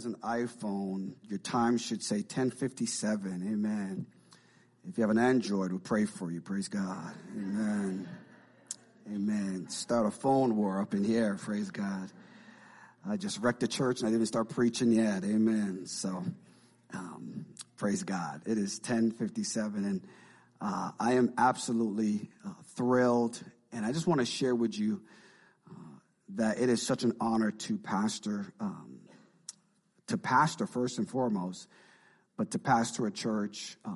has an iPhone, your time should say 1057. Amen. If you have an Android, we'll pray for you. Praise God. Amen. Amen. Start a phone war up in here. Praise God. I just wrecked the church and I didn't start preaching yet. Amen. So, um, praise God. It is 1057 and uh, I am absolutely uh, thrilled. And I just want to share with you uh, that it is such an honor to pastor, um, to pastor first and foremost, but to pastor a church uh,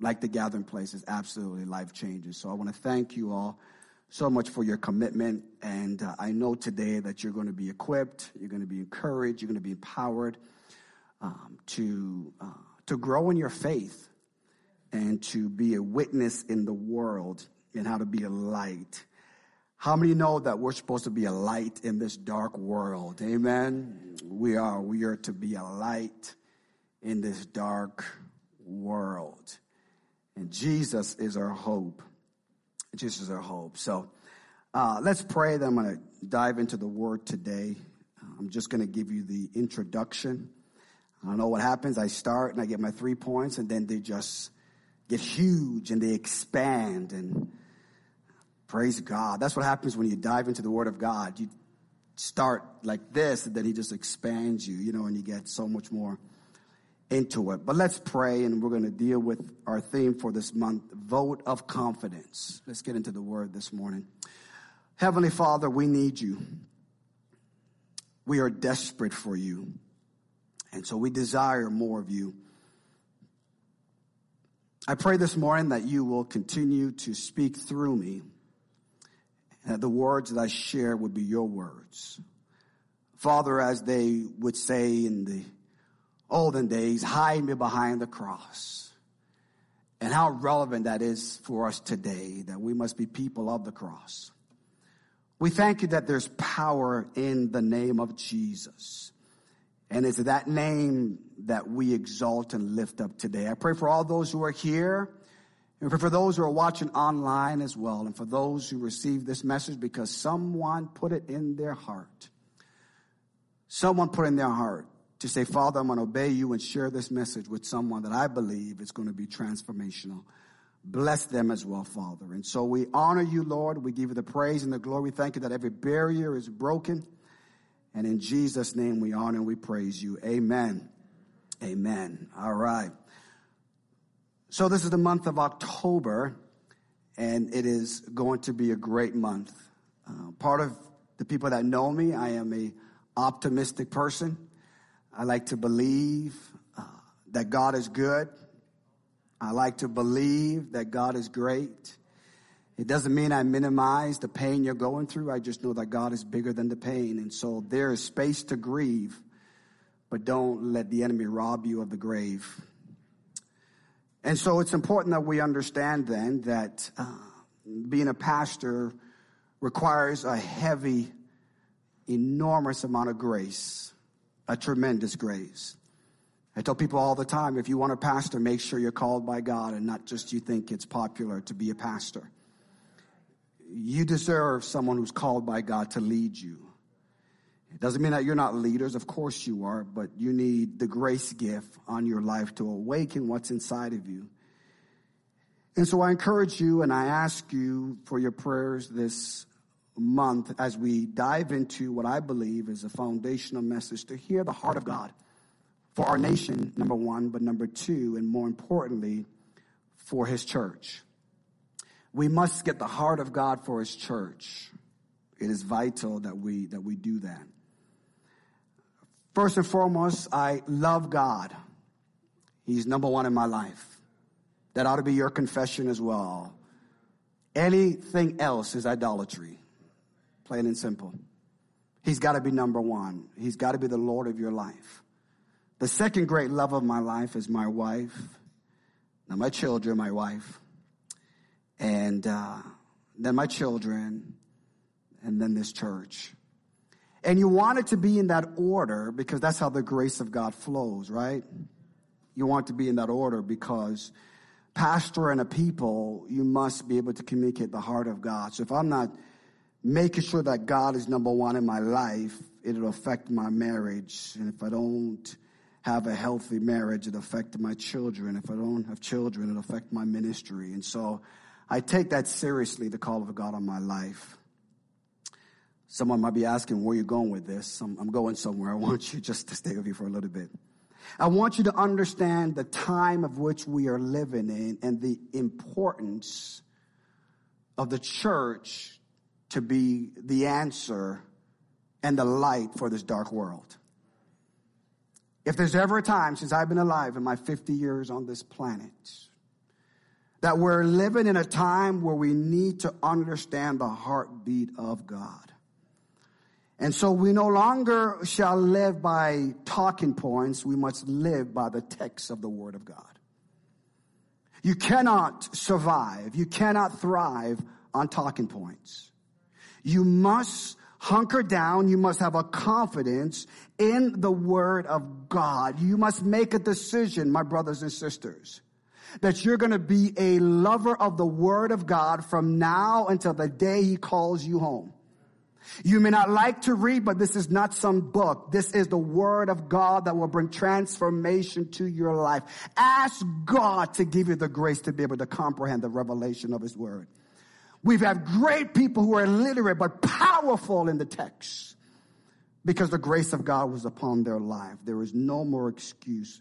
like the Gathering Place is absolutely life changing. So I want to thank you all so much for your commitment. And uh, I know today that you're going to be equipped, you're going to be encouraged, you're going to be empowered um, to uh, to grow in your faith and to be a witness in the world and how to be a light. How many know that we're supposed to be a light in this dark world? Amen. We are. We are to be a light in this dark world. And Jesus is our hope. Jesus is our hope. So uh, let's pray. Then I'm going to dive into the word today. I'm just going to give you the introduction. I don't know what happens. I start and I get my three points, and then they just get huge and they expand. And praise God. That's what happens when you dive into the Word of God. You start like this, and then He just expands you, you know, and you get so much more into it. But let's pray, and we're going to deal with our theme for this month vote of confidence. Let's get into the Word this morning. Heavenly Father, we need you. We are desperate for you. And so we desire more of you. I pray this morning that you will continue to speak through me, that the words that I share would be your words. Father, as they would say in the olden days, hide me behind the cross. And how relevant that is for us today, that we must be people of the cross. We thank you that there's power in the name of Jesus. And it's that name that we exalt and lift up today. I pray for all those who are here, and for those who are watching online as well, and for those who receive this message because someone put it in their heart. Someone put in their heart to say, Father, I'm going to obey you and share this message with someone that I believe is going to be transformational. Bless them as well, Father. And so we honor you, Lord. We give you the praise and the glory. We thank you that every barrier is broken. And in Jesus' name we honor and we praise you. Amen. Amen. All right. So this is the month of October, and it is going to be a great month. Uh, part of the people that know me, I am a optimistic person. I like to believe uh, that God is good. I like to believe that God is great. It doesn't mean I minimize the pain you're going through. I just know that God is bigger than the pain. And so there is space to grieve, but don't let the enemy rob you of the grave. And so it's important that we understand then that uh, being a pastor requires a heavy, enormous amount of grace a tremendous grace. I tell people all the time, if you want a pastor, make sure you're called by God and not just you think it's popular to be a pastor. You deserve someone who's called by God to lead you. It doesn't mean that you're not leaders. Of course you are, but you need the grace gift on your life to awaken what's inside of you. And so I encourage you and I ask you for your prayers this month as we dive into what I believe is a foundational message to hear the heart of God for our nation, number one, but number two, and more importantly, for his church. We must get the heart of God for his church. It is vital that we, that we do that. First and foremost, I love God. He's number one in my life. That ought to be your confession as well. Anything else is idolatry plain and simple. He's got to be number one. He's got to be the Lord of your life. The second great love of my life is my wife. Now my children, my wife, and uh, then my children, and then this church. And you want it to be in that order because that's how the grace of God flows, right? You want to be in that order because pastor and a people, you must be able to communicate the heart of God. So if I'm not making sure that God is number one in my life, it'll affect my marriage. And if I don't have a healthy marriage, it'll affect my children. If I don't have children, it'll affect my ministry. And so I take that seriously, the call of God on my life. Someone might be asking where you're going with this. I'm, I'm going somewhere. I want you just to stay with me for a little bit. I want you to understand the time of which we are living in and the importance of the church to be the answer and the light for this dark world. If there's ever a time since I've been alive in my 50 years on this planet that we're living in a time where we need to understand the heartbeat of God. And so we no longer shall live by talking points. We must live by the text of the Word of God. You cannot survive. You cannot thrive on talking points. You must hunker down. You must have a confidence in the Word of God. You must make a decision, my brothers and sisters, that you're going to be a lover of the Word of God from now until the day He calls you home. You may not like to read, but this is not some book. This is the word of God that will bring transformation to your life. Ask God to give you the grace to be able to comprehend the revelation of his word. We've had great people who are illiterate but powerful in the text because the grace of God was upon their life. There is no more excuses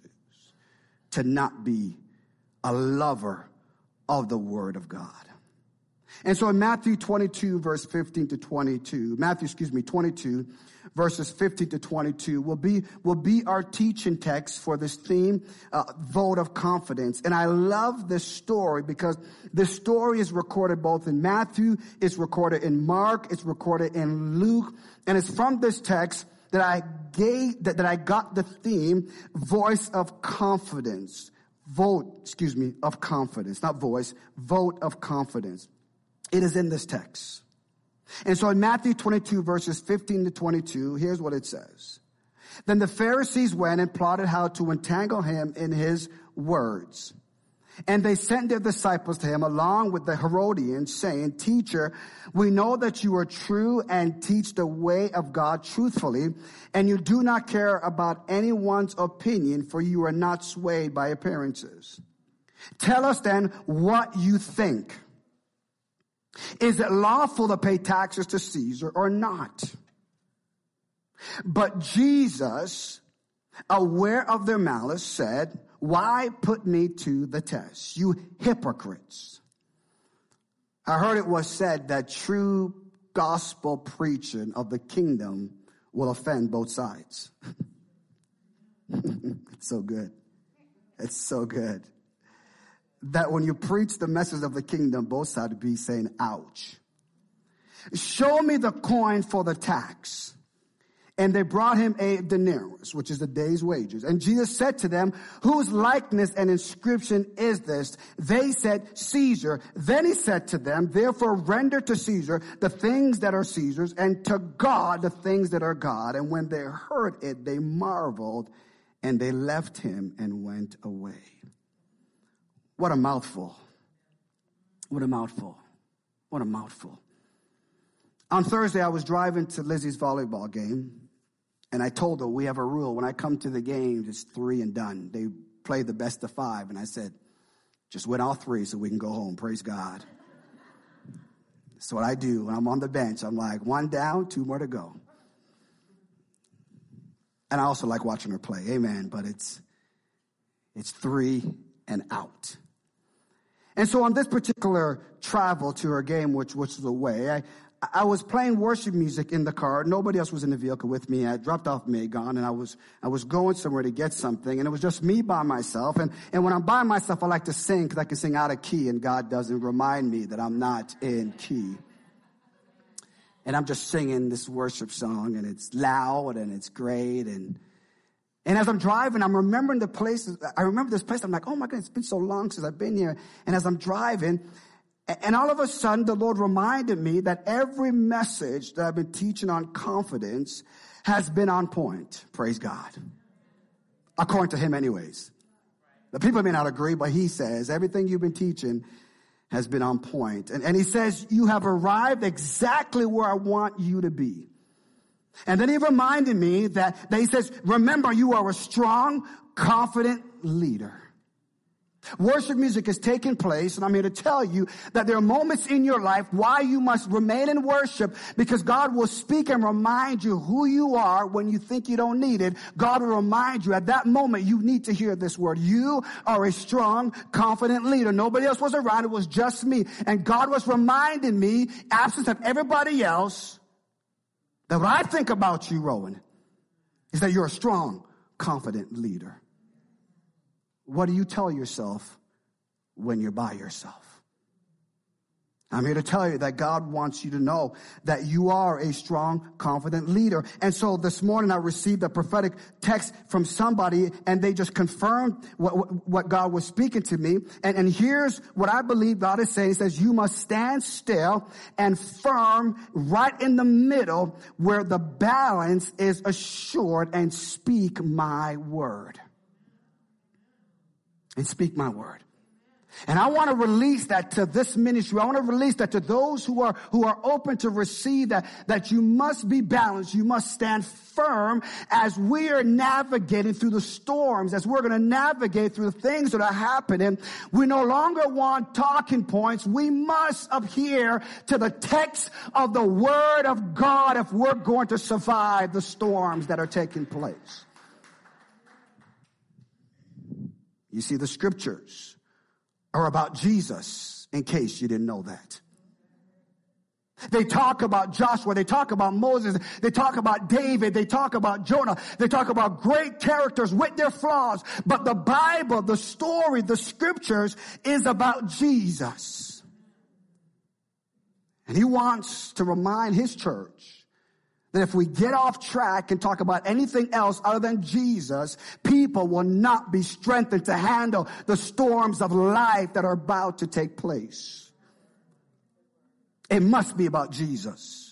to not be a lover of the word of God. And so in Matthew 22, verse 15 to 22, Matthew, excuse me, 22, verses 15 to 22 will be, will be our teaching text for this theme, uh, vote of confidence. And I love this story because this story is recorded both in Matthew, it's recorded in Mark, it's recorded in Luke, and it's from this text that I gave, that, that I got the theme, voice of confidence. Vote, excuse me, of confidence, not voice, vote of confidence. It is in this text. And so in Matthew 22 verses 15 to 22, here's what it says. Then the Pharisees went and plotted how to entangle him in his words. And they sent their disciples to him along with the Herodians saying, teacher, we know that you are true and teach the way of God truthfully, and you do not care about anyone's opinion for you are not swayed by appearances. Tell us then what you think. Is it lawful to pay taxes to Caesar or not? But Jesus, aware of their malice, said, Why put me to the test, you hypocrites? I heard it was said that true gospel preaching of the kingdom will offend both sides. it's so good. It's so good that when you preach the message of the kingdom, both sides be saying, ouch. Show me the coin for the tax. And they brought him a denarius, which is a day's wages. And Jesus said to them, whose likeness and inscription is this? They said, Caesar. Then he said to them, therefore render to Caesar the things that are Caesar's and to God the things that are God. And when they heard it, they marveled and they left him and went away. What a mouthful. What a mouthful. What a mouthful. On Thursday, I was driving to Lizzie's volleyball game, and I told her we have a rule. When I come to the games, it's three and done. They play the best of five, and I said, just win all three so we can go home. Praise God. That's what I do when I'm on the bench. I'm like, one down, two more to go. And I also like watching her play. Amen. But it's, it's three and out. And so on this particular travel to her game, which, which was away, I, I was playing worship music in the car. Nobody else was in the vehicle with me. I dropped off Megan and I was, I was going somewhere to get something and it was just me by myself. And, and when I'm by myself, I like to sing because I can sing out of key and God doesn't remind me that I'm not in key. And I'm just singing this worship song and it's loud and it's great and, and as I'm driving, I'm remembering the places. I remember this place. I'm like, oh my God, it's been so long since I've been here. And as I'm driving, and all of a sudden, the Lord reminded me that every message that I've been teaching on confidence has been on point. Praise God. According to Him, anyways. The people may not agree, but He says everything you've been teaching has been on point. And, and he says, you have arrived exactly where I want you to be. And then he reminded me that, that he says, remember you are a strong, confident leader. Worship music is taking place, and I'm here to tell you that there are moments in your life why you must remain in worship because God will speak and remind you who you are when you think you don't need it. God will remind you at that moment you need to hear this word. You are a strong, confident leader. Nobody else was around. It was just me. And God was reminding me, absence of everybody else, that what I think about you, Rowan, is that you're a strong, confident leader. What do you tell yourself when you're by yourself? I'm here to tell you that God wants you to know that you are a strong, confident leader. And so this morning I received a prophetic text from somebody and they just confirmed what, what God was speaking to me. And, and here's what I believe God is saying. He says, you must stand still and firm right in the middle where the balance is assured and speak my word and speak my word. And I want to release that to this ministry. I want to release that to those who are, who are open to receive that, that you must be balanced. You must stand firm as we are navigating through the storms, as we're going to navigate through the things that are happening. We no longer want talking points. We must adhere to the text of the word of God if we're going to survive the storms that are taking place. You see, the scriptures are about Jesus, in case you didn't know that. They talk about Joshua. They talk about Moses. They talk about David. They talk about Jonah. They talk about great characters with their flaws. But the Bible, the story, the scriptures is about Jesus. And he wants to remind his church that if we get off track and talk about anything else other than Jesus, people will not be strengthened to handle the storms of life that are about to take place. It must be about Jesus.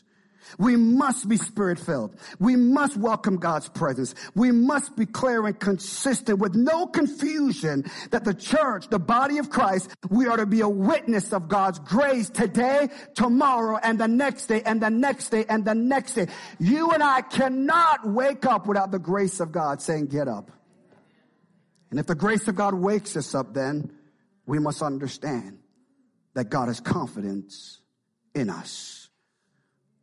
We must be spirit filled. We must welcome God's presence. We must be clear and consistent with no confusion that the church, the body of Christ, we are to be a witness of God's grace today, tomorrow, and the next day, and the next day, and the next day. You and I cannot wake up without the grace of God saying, get up. And if the grace of God wakes us up, then we must understand that God has confidence in us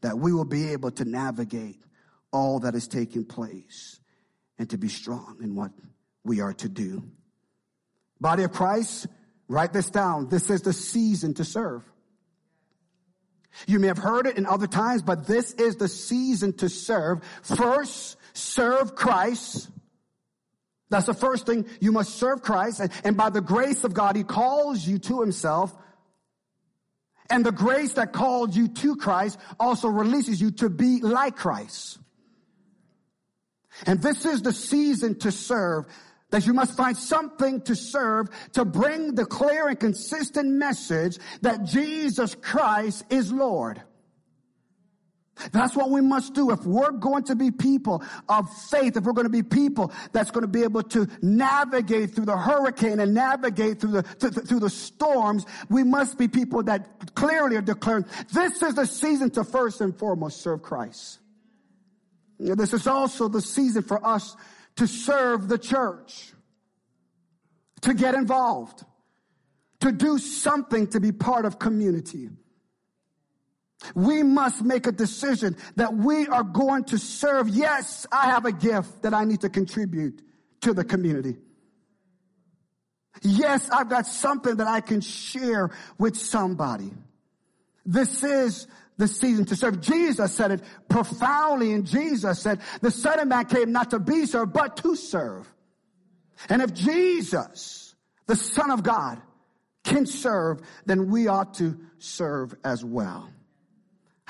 that we will be able to navigate all that is taking place and to be strong in what we are to do. Body of Christ, write this down. This is the season to serve. You may have heard it in other times, but this is the season to serve. First, serve Christ. That's the first thing. You must serve Christ. And by the grace of God, He calls you to Himself and the grace that called you to Christ also releases you to be like Christ. And this is the season to serve that you must find something to serve to bring the clear and consistent message that Jesus Christ is Lord. That's what we must do. If we're going to be people of faith, if we're going to be people that's going to be able to navigate through the hurricane and navigate through the, through the storms, we must be people that clearly are declaring, this is the season to first and foremost serve Christ. This is also the season for us to serve the church, to get involved, to do something to be part of community. We must make a decision that we are going to serve. Yes, I have a gift that I need to contribute to the community. Yes, I've got something that I can share with somebody. This is the season to serve. Jesus said it profoundly and Jesus said, the son of man came not to be served, but to serve. And if Jesus, the son of God, can serve, then we ought to serve as well.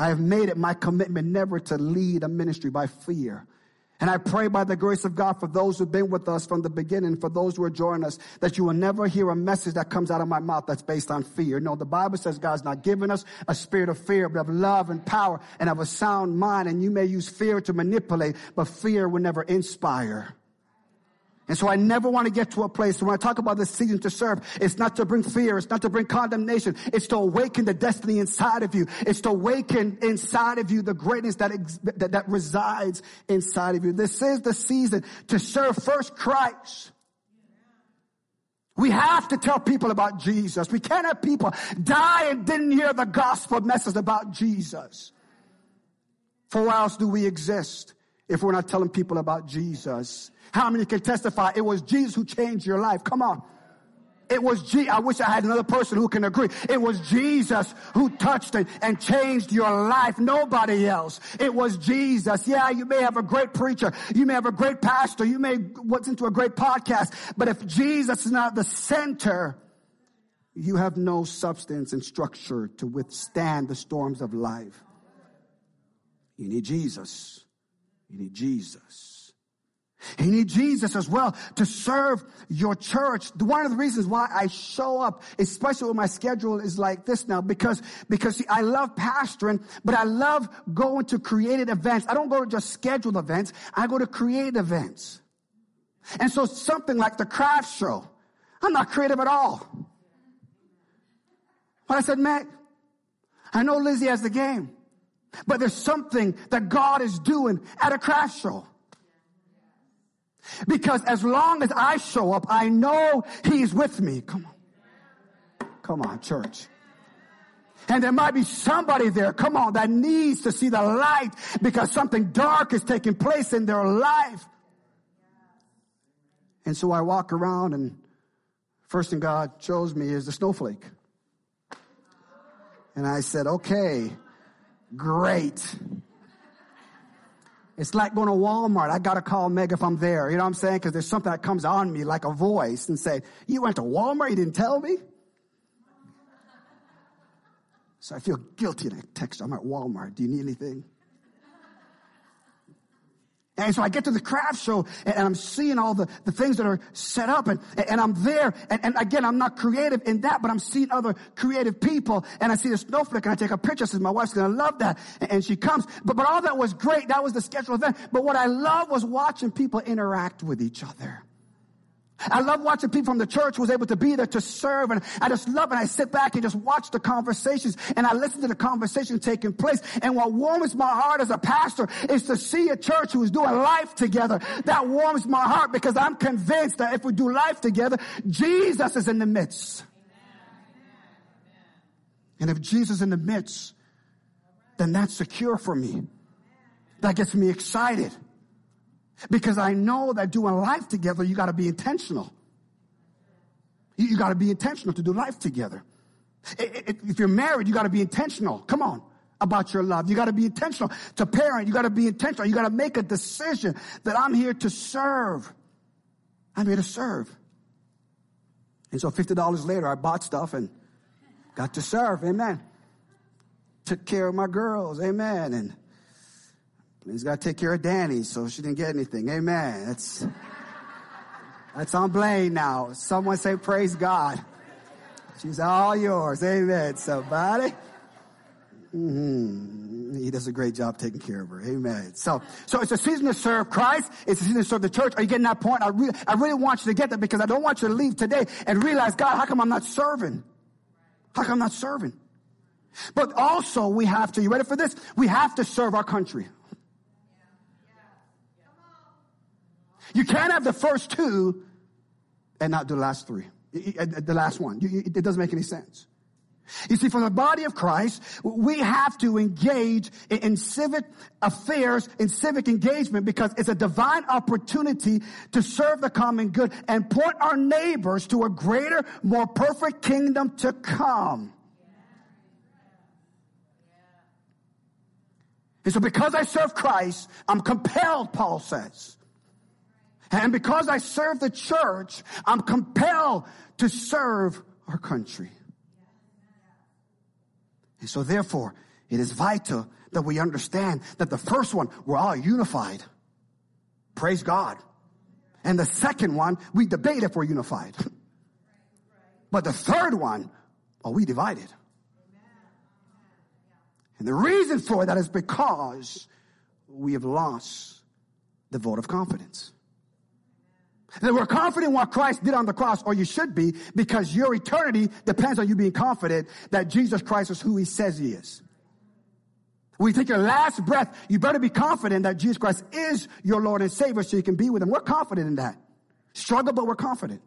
I have made it my commitment never to lead a ministry by fear. And I pray by the grace of God for those who've been with us from the beginning, for those who are joining us, that you will never hear a message that comes out of my mouth that's based on fear. No, the Bible says God's not giving us a spirit of fear, but of love and power and of a sound mind. And you may use fear to manipulate, but fear will never inspire. And so I never want to get to a place when I talk about the season to serve, it's not to bring fear, it's not to bring condemnation, it's to awaken the destiny inside of you. It's to awaken inside of you the greatness that, ex- that, that resides inside of you. This is the season to serve first Christ. We have to tell people about Jesus. We can't have people die and didn't hear the gospel message about Jesus. For why else do we exist if we're not telling people about Jesus? How many can testify it was Jesus who changed your life? Come on. It was Je- I wish I had another person who can agree. It was Jesus who touched it and changed your life. Nobody else. It was Jesus. Yeah, you may have a great preacher. You may have a great pastor. You may listen to a great podcast. But if Jesus is not the center, you have no substance and structure to withstand the storms of life. You need Jesus. You need Jesus. You need Jesus as well to serve your church. One of the reasons why I show up, especially when my schedule is like this now, because, because see, I love pastoring, but I love going to created events. I don't go to just scheduled events. I go to created events. And so something like the craft show, I'm not creative at all. But I said, Matt, I know Lizzie has the game, but there's something that God is doing at a craft show. Because as long as I show up, I know He's with me. Come on. Come on, church. And there might be somebody there, come on, that needs to see the light because something dark is taking place in their life. And so I walk around and first thing God shows me is the snowflake. And I said, okay, great. It's like going to Walmart. I got to call Meg if I'm there. You know what I'm saying? Because there's something that comes on me like a voice and say, you went to Walmart? You didn't tell me? So I feel guilty and I text, I'm at Walmart. Do you need anything? And so I get to the craft show and, I'm seeing all the, the things that are set up and, and I'm there. And, and again, I'm not creative in that, but I'm seeing other creative people and I see the snowflake and I take a picture. I Says my wife's going to love that. And, and she comes. But, but all that was great. That was the scheduled event. But what I love was watching people interact with each other. I love watching people from the church who was able to be there to serve. And I just love it. I sit back and just watch the conversations and I listen to the conversation taking place. And what warms my heart as a pastor is to see a church who is doing life together. That warms my heart because I'm convinced that if we do life together, Jesus is in the midst. And if Jesus is in the midst, then that's secure for me. That gets me excited. Because I know that doing life together, you got to be intentional. You, you got to be intentional to do life together. If you're married, you got to be intentional. Come on about your love. You got to be intentional to parent. You got to be intentional. You got to make a decision that I'm here to serve. I'm here to serve. And so $50 later, I bought stuff and got to serve. Amen. Took care of my girls. Amen. And He's got to take care of Danny, so she didn't get anything. Amen. That's, that's on Blaine now. Someone say, praise God. She's all yours. Amen. Somebody. Mm-hmm. He does a great job taking care of her. Amen. So, so it's a season to serve Christ. It's a season to serve the church. Are you getting that point? I really, I really want you to get that because I don't want you to leave today and realize, God, how come I'm not serving? How come I'm not serving? But also we have to, you ready for this? We have to serve our country. You can't have the first two and not do the last three. The last one. It doesn't make any sense. You see, for the body of Christ, we have to engage in civic affairs, in civic engagement, because it's a divine opportunity to serve the common good and point our neighbors to a greater, more perfect kingdom to come. And so because I serve Christ, I'm compelled, Paul says, and because I serve the church, I'm compelled to serve our country. And so therefore, it is vital that we understand that the first one, we're all unified. Praise God. And the second one, we debate if we're unified. But the third one, are we divided? And the reason for that is because we have lost the vote of confidence. That we're confident what Christ did on the cross, or you should be, because your eternity depends on you being confident that Jesus Christ is who he says he is. When you take your last breath, you better be confident that Jesus Christ is your Lord and Savior so you can be with him. We're confident in that. Struggle, but we're confident.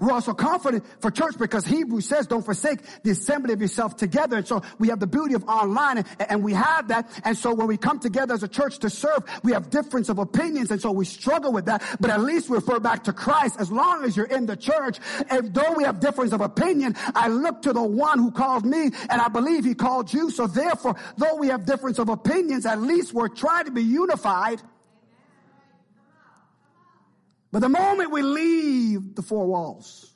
We're also confident for church because Hebrews says don't forsake the assembly of yourself together. And so we have the beauty of online and, we have that. And so when we come together as a church to serve, we have difference of opinions. And so we struggle with that. But at least we refer back to Christ as long as you're in the church. And though we have difference of opinion, I look to the one who called me and I believe he called you. So therefore, though we have difference of opinions, at least we're trying to be unified but the moment we leave the four walls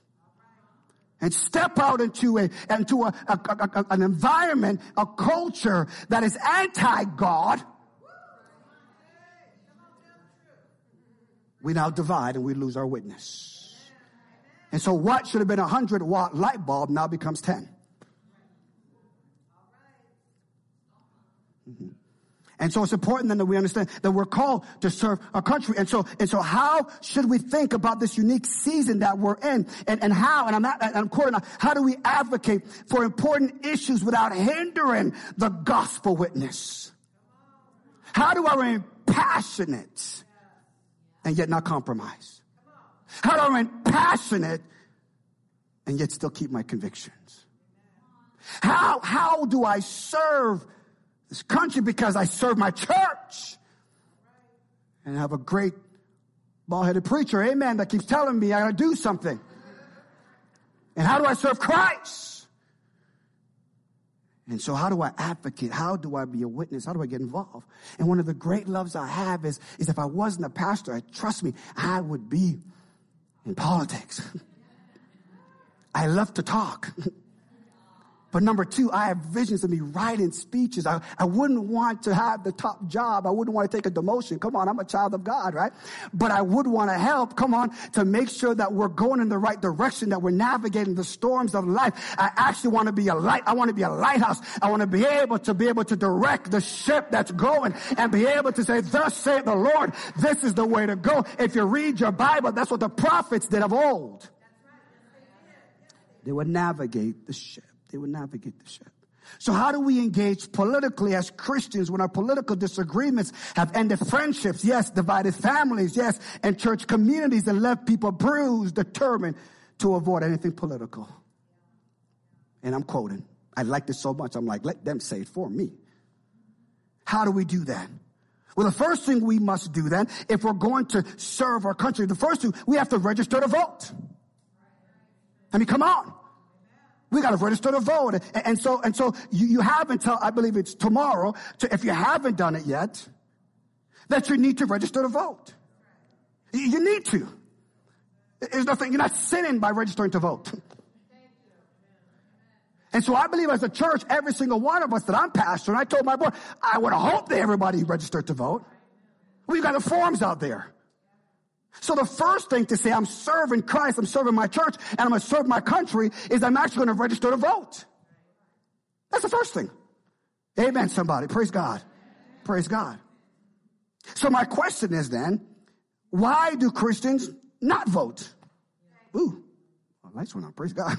and step out into a, into a, a, a an environment, a culture that is anti-God, we now divide and we lose our witness. And so what should have been a hundred watt light bulb now becomes 10. Mm-hmm. And so it's important then that we understand that we're called to serve our country. And so, and so how should we think about this unique season that we're in? And, and how, and I'm not, I'm quoting, how do we advocate for important issues without hindering the gospel witness? How do I remain passionate and yet not compromise? How do I remain passionate and yet still keep my convictions? How, how do I serve this country because I serve my church and I have a great bald-headed preacher, amen, that keeps telling me I gotta do something. And how do I serve Christ? And so how do I advocate? How do I be a witness? How do I get involved? And one of the great loves I have is, is if I wasn't a pastor, I trust me, I would be in politics. I love to talk. But number two, I have visions of me writing speeches. I, I wouldn't want to have the top job. I wouldn't want to take a demotion. Come on, I'm a child of God, right? But I would want to help, come on, to make sure that we're going in the right direction, that we're navigating the storms of life. I actually want to be a light. I want to be a lighthouse. I want to be able to be able to direct the ship that's going and be able to say, thus saith the Lord, this is the way to go. If you read your Bible, that's what the prophets did of old. They would navigate the ship. They would navigate the ship. So how do we engage politically as Christians when our political disagreements have ended friendships? Yes, divided families. Yes, and church communities and left people bruised, determined to avoid anything political. And I'm quoting. I like this so much. I'm like, let them say it for me. How do we do that? Well, the first thing we must do then, if we're going to serve our country, the first thing, we have to register to vote. I mean, come on. We got to register to vote. And, and so, and so you, you have until, I believe it's tomorrow, to, if you haven't done it yet, that you need to register to vote. You, you need to. There's nothing, you're not sinning by registering to vote. And so I believe as a church, every single one of us that I'm pastor, and I told my board, I would hope that everybody registered to vote. We've got the forms out there. So the first thing to say, I'm serving Christ, I'm serving my church, and I'm going to serve my country is I'm actually going to register to vote. That's the first thing. Amen, somebody. Praise God. Praise God. So my question is then, why do Christians not vote? Ooh, lights went on. Praise God.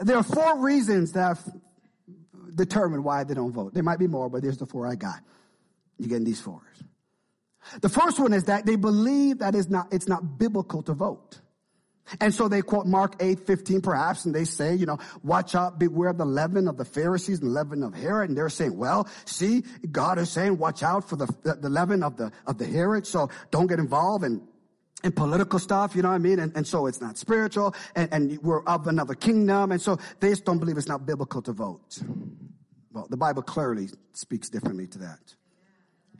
There are four reasons that have determined why they don't vote. There might be more, but there's the four I got. You're getting these fours. The first one is that they believe that it's not, it's not biblical to vote. And so they quote Mark 8, 15 perhaps, and they say, you know, watch out, beware of the leaven of the Pharisees and the leaven of Herod. And they're saying, well, see, God is saying, watch out for the, the, the leaven of the, of the Herod. So don't get involved in, in political stuff, you know what I mean? And, and so it's not spiritual and, and we're of another kingdom. And so they just don't believe it's not biblical to vote. Well, the Bible clearly speaks differently to that.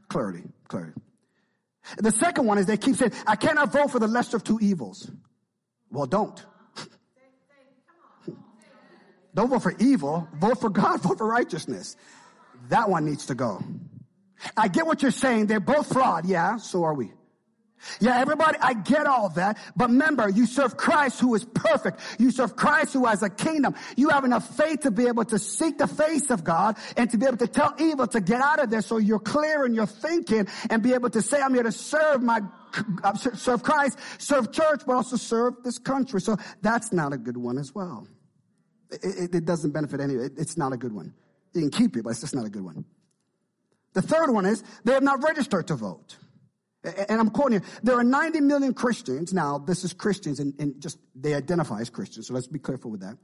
Clearly, clearly. The second one is they keep saying, I cannot vote for the lesser of two evils. Well, don't. don't vote for evil. Vote for God. Vote for righteousness. That one needs to go. I get what you're saying. They're both fraud. Yeah, so are we. Yeah, everybody, I get all that. But remember, you serve Christ who is perfect. You serve Christ who has a kingdom. You have enough faith to be able to seek the face of God and to be able to tell evil to get out of there so you're clear in your thinking and be able to say, I'm here to serve my, uh, serve Christ, serve church, but also serve this country. So that's not a good one as well. It, it, it doesn't benefit any, it, it's not a good one. You can keep it, but it's just not a good one. The third one is they have not registered to vote. And I'm quoting here. There are 90 million Christians. Now, this is Christians and, and, just they identify as Christians. So let's be careful with that.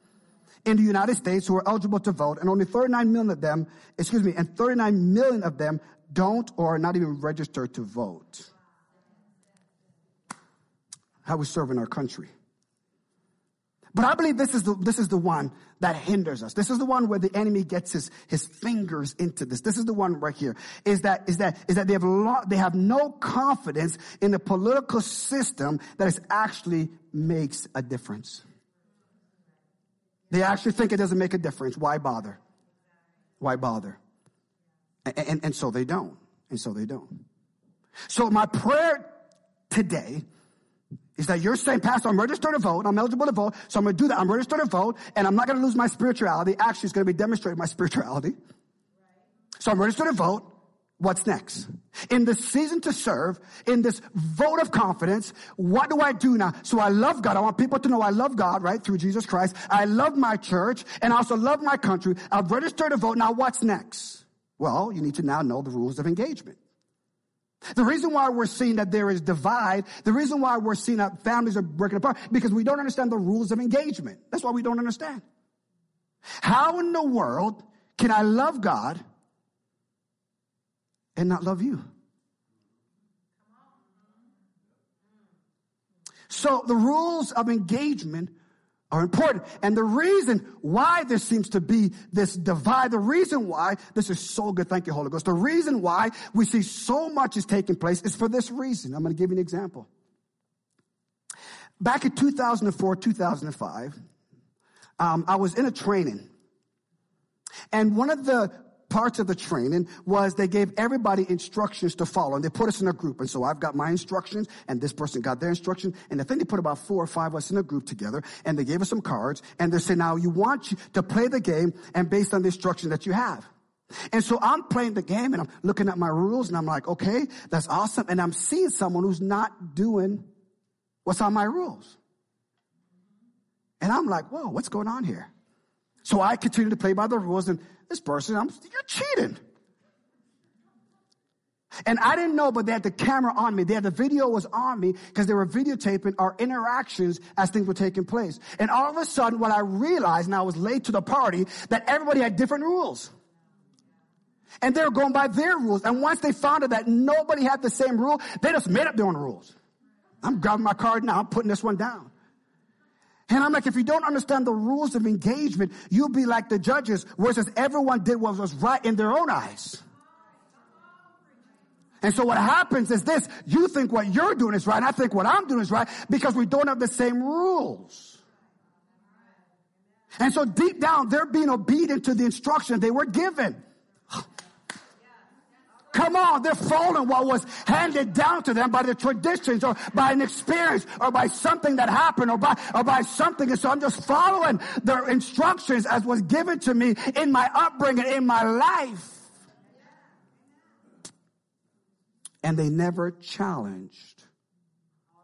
In the United States who are eligible to vote and only 39 million of them, excuse me, and 39 million of them don't or are not even registered to vote. How we serve in our country. But I believe this is the, this is the one that hinders us. This is the one where the enemy gets his, his fingers into this. This is the one right here. Is that, is that, is that they have lo- they have no confidence in the political system that is actually makes a difference. They actually think it doesn't make a difference. Why bother? Why bother? And, and, and so they don't. And so they don't. So my prayer today is that you're saying, Pastor, I'm registered to vote. I'm eligible to vote. So I'm going to do that. I'm registered to vote and I'm not going to lose my spirituality. Actually, it's going to be demonstrating my spirituality. So I'm registered to vote. What's next? In the season to serve, in this vote of confidence, what do I do now? So I love God. I want people to know I love God, right? Through Jesus Christ. I love my church and I also love my country. I've registered to vote. Now what's next? Well, you need to now know the rules of engagement. The reason why we're seeing that there is divide, the reason why we're seeing that families are breaking apart, because we don't understand the rules of engagement. That's why we don't understand. How in the world can I love God and not love you? So the rules of engagement are important. And the reason why there seems to be this divide, the reason why this is so good, thank you, Holy Ghost. The reason why we see so much is taking place is for this reason. I'm going to give you an example. Back in 2004, 2005, um, I was in a training. And one of the parts of the training was they gave everybody instructions to follow and they put us in a group. And so I've got my instructions and this person got their instruction. And I think they put about four or five of us in a group together and they gave us some cards and they said, now you want to play the game and based on the instruction that you have. And so I'm playing the game and I'm looking at my rules and I'm like, okay, that's awesome. And I'm seeing someone who's not doing what's on my rules. And I'm like, whoa, what's going on here? So I continue to play by the rules and this person, I'm, you're cheating. And I didn't know, but they had the camera on me. They had the video was on me because they were videotaping our interactions as things were taking place. And all of a sudden, what I realized, and I was late to the party, that everybody had different rules. And they were going by their rules. And once they found out that nobody had the same rule, they just made up their own rules. I'm grabbing my card now. I'm putting this one down. And I'm like, if you don't understand the rules of engagement, you'll be like the judges, where it says everyone did what was right in their own eyes. And so what happens is this, you think what you're doing is right, and I think what I'm doing is right, because we don't have the same rules. And so deep down, they're being obedient to the instruction they were given. Come on, they're following what was handed down to them by the traditions or by an experience or by something that happened or by, or by something. And so I'm just following their instructions as was given to me in my upbringing, in my life. And they never challenged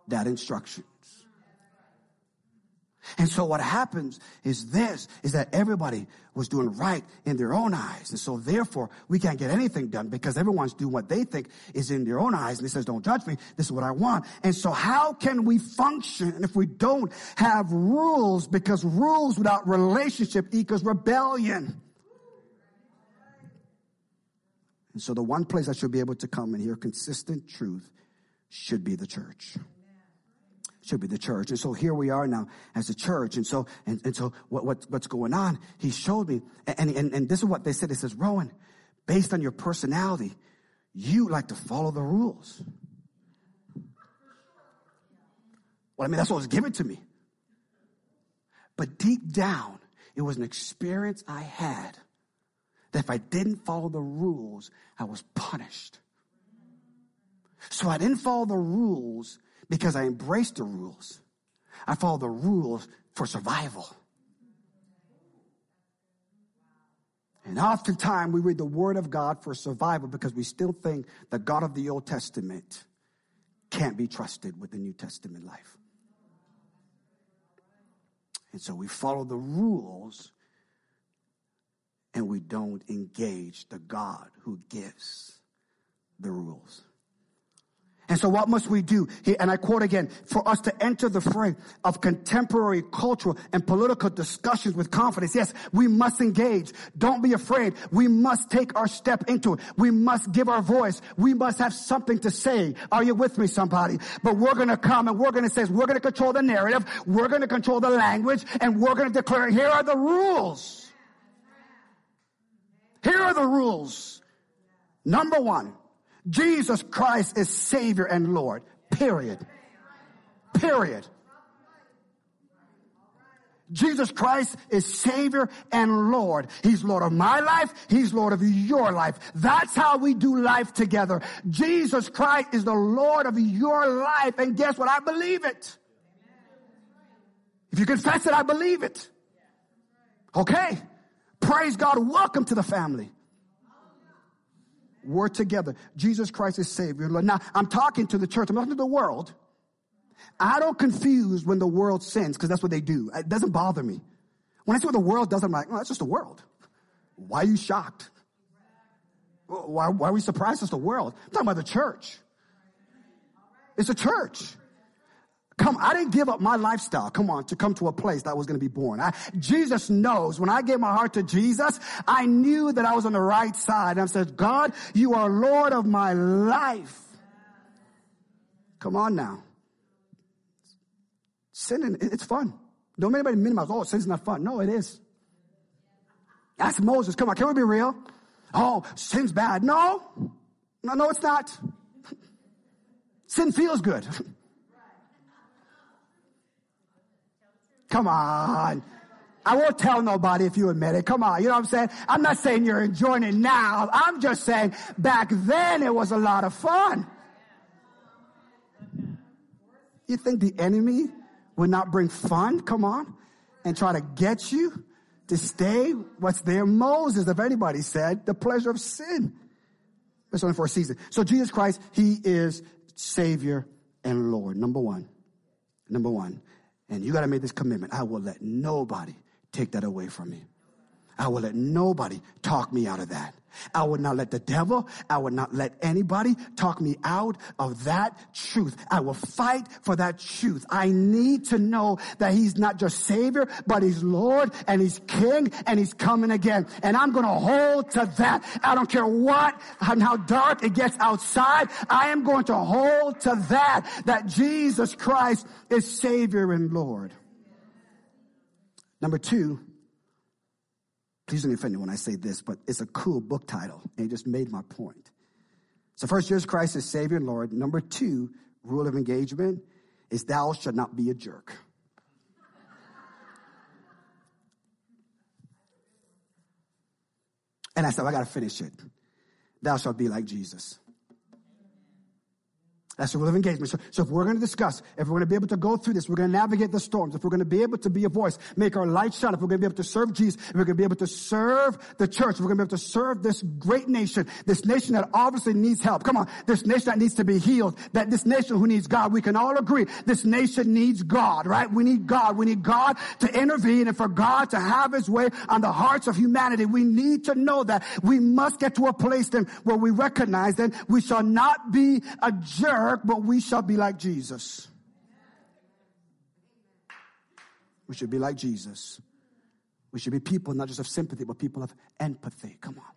that instruction. And so what happens is this, is that everybody was doing right in their own eyes. And so therefore, we can't get anything done because everyone's doing what they think is in their own eyes. And he says, don't judge me. This is what I want. And so how can we function if we don't have rules? Because rules without relationship equals rebellion. And so the one place I should be able to come and hear consistent truth should be the church should be the church. And so here we are now as a church. And so, and, and so what, what, what's going on? He showed me, and, and, and this is what they said. It says, Rowan, based on your personality, you like to follow the rules. Well, I mean, that's what was given to me. But deep down, it was an experience I had that if I didn't follow the rules, I was punished. So I didn't follow the rules because I embraced the rules. I follow the rules for survival. And oftentimes we read the word of God for survival because we still think the God of the Old Testament can't be trusted with the New Testament life. And so we follow the rules and we don't engage the God who gives the rules. And so what must we do? And I quote again, for us to enter the fray of contemporary cultural and political discussions with confidence. Yes, we must engage. Don't be afraid. We must take our step into it. We must give our voice. We must have something to say. Are you with me, somebody? But we're going to come and we're going to say, we're going to control the narrative. We're going to control the language and we're going to declare, here are the rules. Here are the rules. Number one, Jesus Christ is Savior and Lord. Period. Period. Jesus Christ is Savior and Lord. He's Lord of my life. He's Lord of your life. That's how we do life together. Jesus Christ is the Lord of your life. And guess what? I believe it. If you confess it, I believe it. Okay. Praise God. Welcome to the family. We're together. Jesus Christ is Savior. Now, I'm talking to the church. I'm talking to the world. I don't confuse when the world sins because that's what they do. It doesn't bother me. When I see what the world does, I'm like, oh, that's just the world. Why are you shocked? Why, why are we surprised? It's the world. I'm talking about the church. It's a church. Come, I didn't give up my lifestyle, come on, to come to a place that I was going to be born. I, Jesus knows when I gave my heart to Jesus, I knew that I was on the right side. And I said, God, you are Lord of my life. Come on now. Sinning, it's fun. Don't anybody minimize, oh, sin's not fun. No, it is. Ask Moses, come on, can we be real? Oh, sin's bad. No, no, no, it's not. Sin feels good. Come on. I won't tell nobody if you admit it. Come on. You know what I'm saying? I'm not saying you're enjoying it now. I'm just saying back then it was a lot of fun. You think the enemy would not bring fun? Come on. And try to get you to stay? What's there? Moses, if anybody said, the pleasure of sin. It's only for a season. So Jesus Christ, He is Savior and Lord. Number one. Number one. And you got to make this commitment. I will let nobody take that away from me. I will let nobody talk me out of that. I would not let the devil, I would not let anybody talk me out of that truth. I will fight for that truth. I need to know that he's not just savior, but he's Lord and he's king and he's coming again. And I'm going to hold to that. I don't care what and how dark it gets outside. I am going to hold to that, that Jesus Christ is savior and Lord. Number two, Please don't offend me when I say this, but it's a cool book title, and it just made my point. So, first, Jesus Christ is Savior and Lord. Number two, rule of engagement is thou shalt not be a jerk. And I said, I got to finish it. Thou shalt be like Jesus. That's the rule of engagement. So, so if we're going to discuss, if we're going to be able to go through this, we're going to navigate the storms, if we're going to be able to be a voice, make our light shine, if we're going to be able to serve Jesus, if we're going to be able to serve the church, if we're going to be able to serve this great nation, this nation that obviously needs help. Come on, this nation that needs to be healed, that this nation who needs God, we can all agree, this nation needs God, right? We need God. We need God to intervene and for God to have his way on the hearts of humanity. We need to know that we must get to a place then where we recognize that we shall not be a jerk but we shall be like Jesus. We should be like Jesus. We should be people not just of sympathy, but people of empathy. Come on.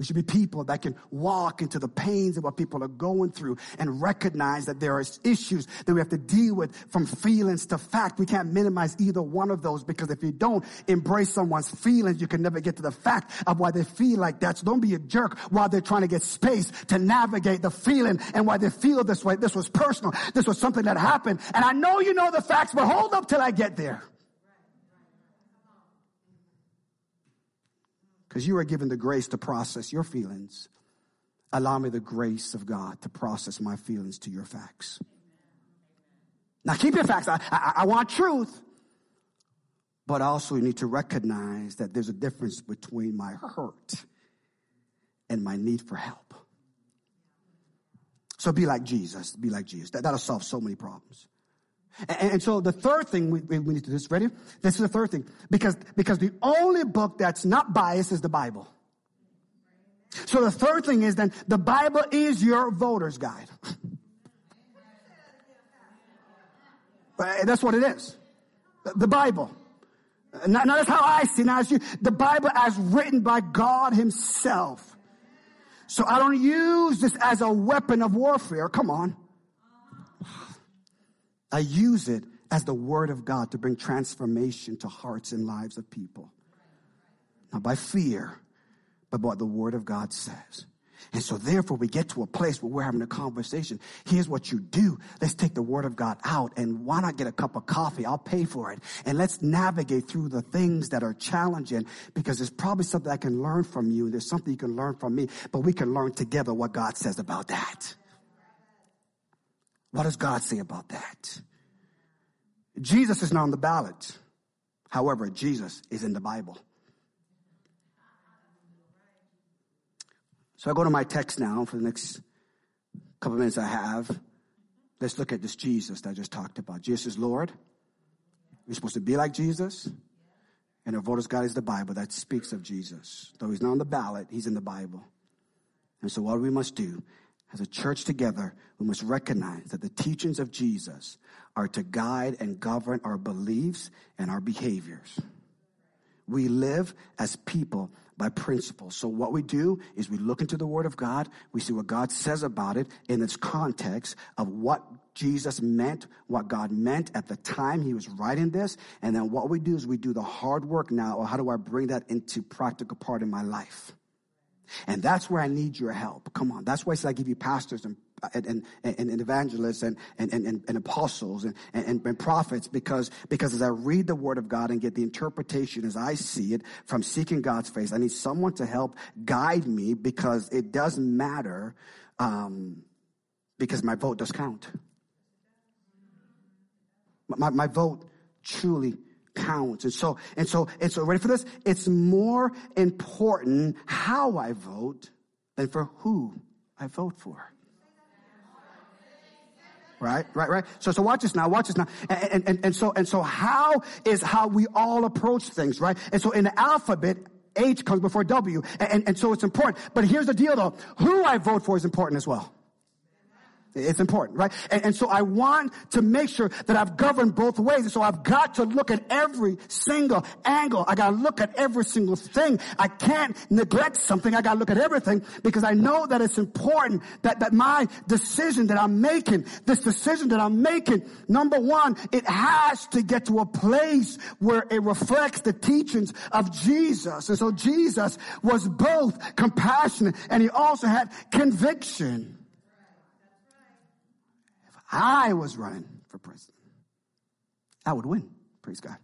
We should be people that can walk into the pains of what people are going through and recognize that there are issues that we have to deal with from feelings to fact. We can't minimize either one of those because if you don't embrace someone's feelings, you can never get to the fact of why they feel like that. So don't be a jerk while they're trying to get space to navigate the feeling and why they feel this way. This was personal. This was something that happened. And I know you know the facts, but hold up till I get there. Because you are given the grace to process your feelings allow me the grace of God to process my feelings to your facts. Now keep your facts. I, I, I want truth. But also you need to recognize that there's a difference between my hurt and my need for help. So be like Jesus. Be like Jesus. That, that'll solve so many problems. And, so the third thing we, we, need to do is ready. This is the third thing because because the only book that's not biased is the Bible. So the third thing is then the Bible is your voter's guide. that's what it is. The Bible. Not, not as how I see, now as you. The Bible as written by God Himself. So I don't use this as a weapon of warfare. Come on. I use it as the word of God to bring transformation to hearts and lives of people. Not by fear, but by what the word of God says. And so therefore we get to a place where we're having a conversation. Here's what you do. Let's take the word of God out and why not get a cup of coffee? I'll pay for it. And let's navigate through the things that are challenging because there's probably something I can learn from you. There's something you can learn from me, but we can learn together what God says about that. What does God say about that? Jesus is not on the ballot. However, Jesus is in the Bible. So I go to my text now for the next couple minutes I have. Let's look at this Jesus that I just talked about. Jesus is Lord. We're supposed to be like Jesus. And our voter's guide is the Bible that speaks of Jesus. Though he's not on the ballot, he's in the Bible. And so what we must do as a church together, we must recognize that the teachings of Jesus are to guide and govern our beliefs and our behaviors. We live as people by principle. So what we do is we look into the Word of God, we see what God says about it in its context of what Jesus meant, what God meant at the time he was writing this, and then what we do is we do the hard work now, or how do I bring that into practical part in my life? And that's where I need your help. Come on. That's why I said I give you pastors and and, and, and evangelists and, and, and, and apostles and, and, and prophets because, because as I read the word of God and get the interpretation as I see it from seeking God's face, I need someone to help guide me because it doesn't matter um, because my vote does count. My, my vote truly counts. And so, and so, and so ready for this? It's more important how I vote than for who I vote for. Right, right, right. So, so watch this now, watch this now. And, and, and so, and so how is how we all approach things, right? And so in the alphabet, H comes before W. And, and so it's important. But here's the deal though. Who I vote for is important as well. It's important, right? And, and, so I want to make sure that I've governed both ways. And so I've got to look at every single angle. I got to look at every single thing. I can't neglect something. I got to look at everything because I know that it's important that, that my decision that I'm making, this decision that I'm making, number one, it has to get to a place where it reflects the teachings of Jesus. And so Jesus was both compassionate and he also had conviction. I was running for president, I would win. Praise God.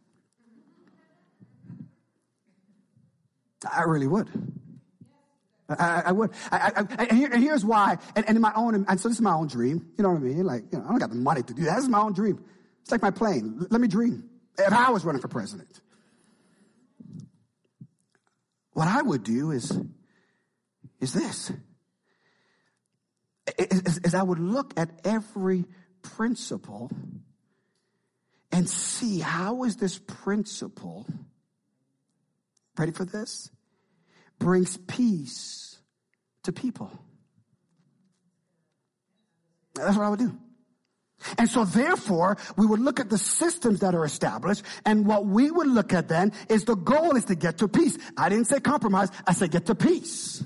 I really would. I, I would. I, I, and here's why. And, and, in my own, and so this is my own dream. You know what I mean? Like, you know, I don't got the money to do that. This is my own dream. It's like my plane. Let me dream. If I was running for president, what I would do is, is this is, is I would look at every principle and see how is this principle, ready for this, brings peace to people. That's what I would do. And so therefore, we would look at the systems that are established, and what we would look at then is the goal is to get to peace. I didn't say compromise, I said get to peace.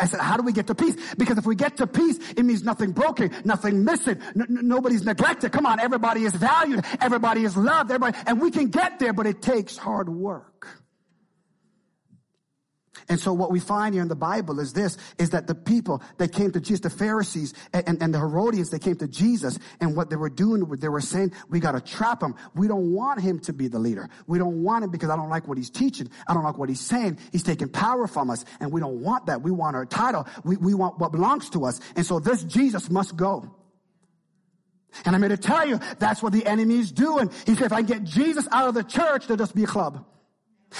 I said, how do we get to peace? Because if we get to peace, it means nothing broken, nothing missing, n- nobody's neglected. Come on, everybody is valued, everybody is loved, everybody, and we can get there, but it takes hard work. And so what we find here in the Bible is this, is that the people that came to Jesus, the Pharisees and, and, and the Herodians, they came to Jesus and what they were doing, they were saying, we got to trap him. We don't want him to be the leader. We don't want him because I don't like what he's teaching. I don't like what he's saying. He's taking power from us and we don't want that. We want our title. We, we want what belongs to us. And so this Jesus must go. And I'm here to tell you, that's what the enemy is doing. He said, if I can get Jesus out of the church, there'll just be a club.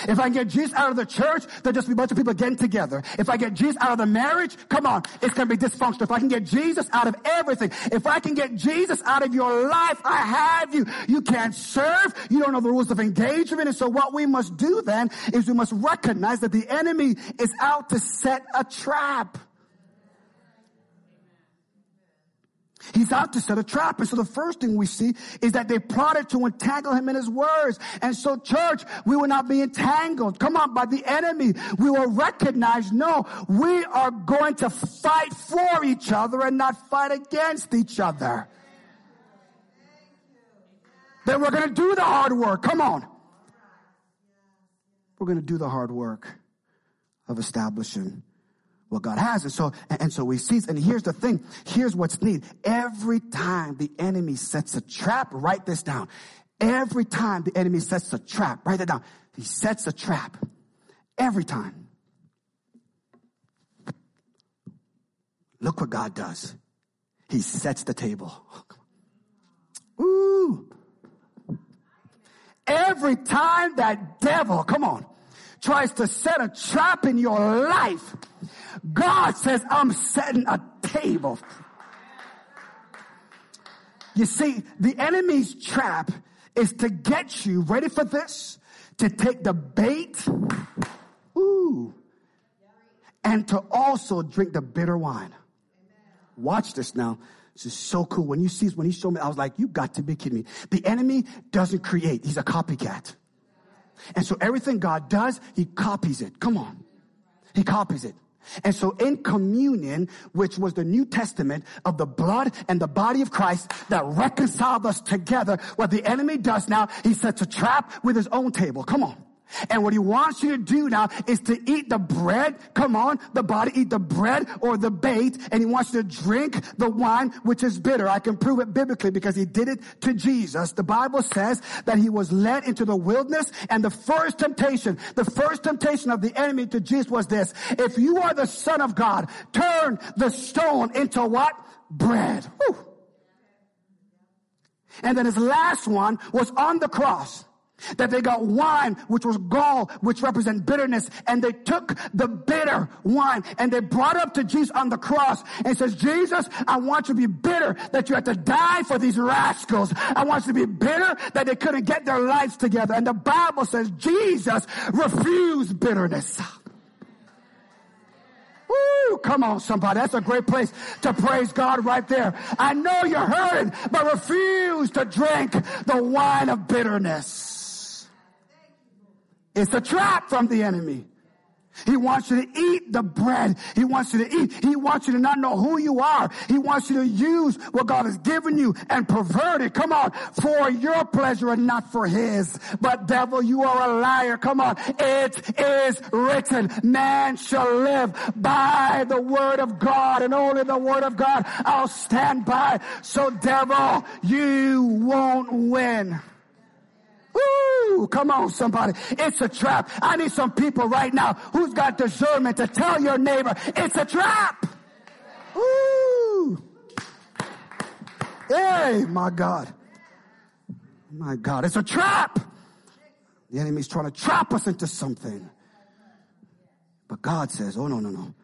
If I get Jesus out of the church, there'll just be a bunch of people getting together. If I get Jesus out of the marriage, come on, it's gonna be dysfunctional. If I can get Jesus out of everything, if I can get Jesus out of your life, I have you. You can't serve, you don't know the rules of engagement, and so what we must do then is we must recognize that the enemy is out to set a trap. He's out to set a trap. And so the first thing we see is that they plotted to entangle him in his words. And so church, we will not be entangled. Come on, by the enemy. We will recognize, no, we are going to fight for each other and not fight against each other. Then we're going to do the hard work. Come on. We're going to do the hard work of establishing what God has. And so, and so we see, and here's the thing. Here's what's neat. Every time the enemy sets a trap, write this down. Every time the enemy sets a trap, write that down. He sets a trap. Every time. Look what God does. He sets the table. Ooh. Every time that devil, come on, tries to set a trap in your life, God says, I'm setting a table. You see, the enemy's trap is to get you, ready for this, to take the bait, ooh, and to also drink the bitter wine. Watch this now. This is so cool. When you see, when he showed me, I was like, you got to be kidding me. The enemy doesn't create. He's a copycat. And so everything God does, he copies it. Come on. He copies it. And so in communion, which was the New Testament of the blood and the body of Christ that reconciled us together, what the enemy does now, he sets a trap with his own table. Come on. And what he wants you to do now is to eat the bread. Come on, the body, eat the bread or the bait. And he wants you to drink the wine, which is bitter. I can prove it biblically because he did it to Jesus. The Bible says that he was led into the wilderness and the first temptation, the first temptation of the enemy to Jesus was this. If you are the son of God, turn the stone into what? Bread. Whew. And then his last one was on the cross that they got wine, which was gall, which represent bitterness, and they took the bitter wine and they brought up to Jesus on the cross and says, Jesus, I want you to be bitter that you had to die for these rascals. I want you to be bitter that they couldn't get their lives together. And the Bible says Jesus refused bitterness. Woo, come on, somebody. That's a great place to praise God right there. I know you're hurting, but refuse to drink the wine of bitterness. It's a trap from the enemy. He wants you to eat the bread. He wants you to eat. He wants you to not know who you are. He wants you to use what God has given you and pervert it. Come on. For your pleasure and not for his. But devil, you are a liar. Come on. It is written. Man shall live by the word of God and only the word of God I'll stand by. So devil, you won't win. Woo! Come on, somebody. It's a trap. I need some people right now who's got discernment to tell your neighbor, it's a trap. Woo! Hey, my God. My God, it's a trap. The enemy's trying to trap us into something. But God says, oh, no, no, no.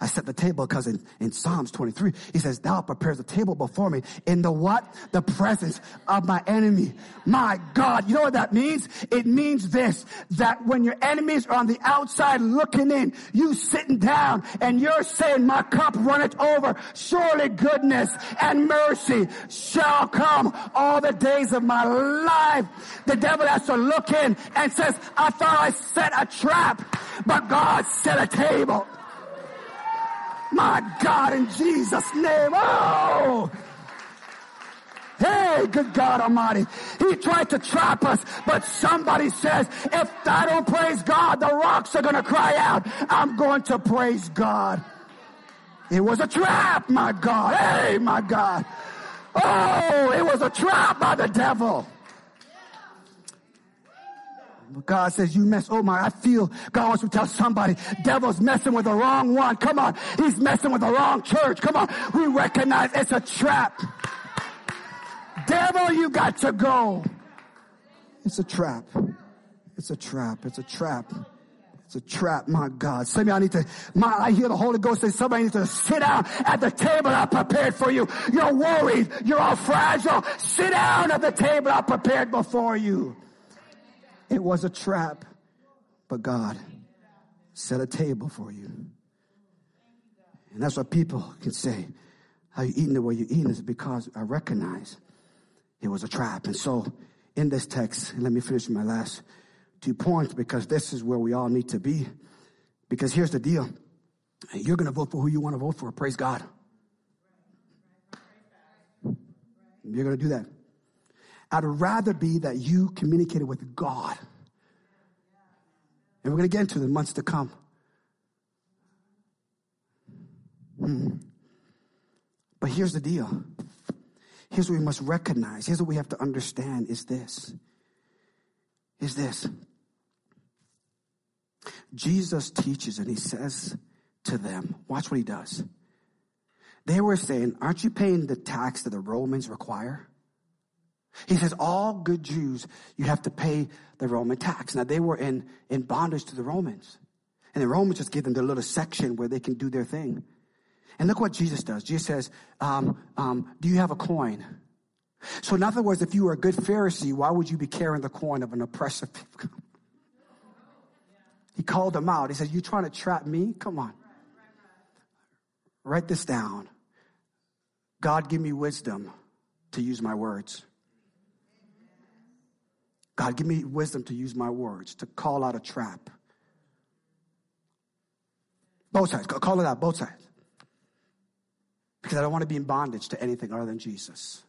I set the table because in, in Psalms 23, he says, thou prepares a table before me in the what? The presence of my enemy. My God. You know what that means? It means this, that when your enemies are on the outside looking in, you sitting down and you're saying, my cup runneth over. Surely goodness and mercy shall come all the days of my life. The devil has to look in and says, I thought I set a trap, but God set a table. My God, in Jesus' name. Oh! Hey, good God Almighty. He tried to trap us, but somebody says, if I don't praise God, the rocks are going to cry out. I'm going to praise God. It was a trap, my God. Hey, my God. Oh, it was a trap by the devil. God says, you mess, oh my, I feel God wants to tell somebody, devil's messing with the wrong one. Come on. He's messing with the wrong church. Come on. We recognize it's a trap. Devil, you got to go. It's a trap. It's a trap. It's a trap. It's a trap, my God. Some I need to, my, I hear the Holy Ghost say somebody needs to sit down at the table I prepared for you. You're worried. You're all fragile. Sit down at the table I prepared before you. It was a trap, but God set a table for you. And that's what people can say. How you eating the way you eating is because I recognize it was a trap. And so in this text, let me finish my last two points because this is where we all need to be. Because here's the deal. You're going to vote for who you want to vote for. Praise God. You're going to do that. I'd rather be that you communicated with God. And we're going to get into the months to come. Hmm. But here's the deal. Here's what we must recognize. Here's what we have to understand is this. Is this. Jesus teaches and he says to them, watch what he does. They were saying, aren't you paying the tax that the Romans require? He says, all good Jews, you have to pay the Roman tax. Now they were in, in bondage to the Romans. And the Romans just give them their little section where they can do their thing. And look what Jesus does. Jesus says, um, um, do you have a coin? So in other words, if you were a good Pharisee, why would you be carrying the coin of an oppressive people? he called them out. He said, you trying to trap me? Come on. Write this down. God, give me wisdom to use my words. God, give me wisdom to use my words, to call out a trap. Both sides, call it out, both sides. Because I don't want to be in bondage to anything other than Jesus.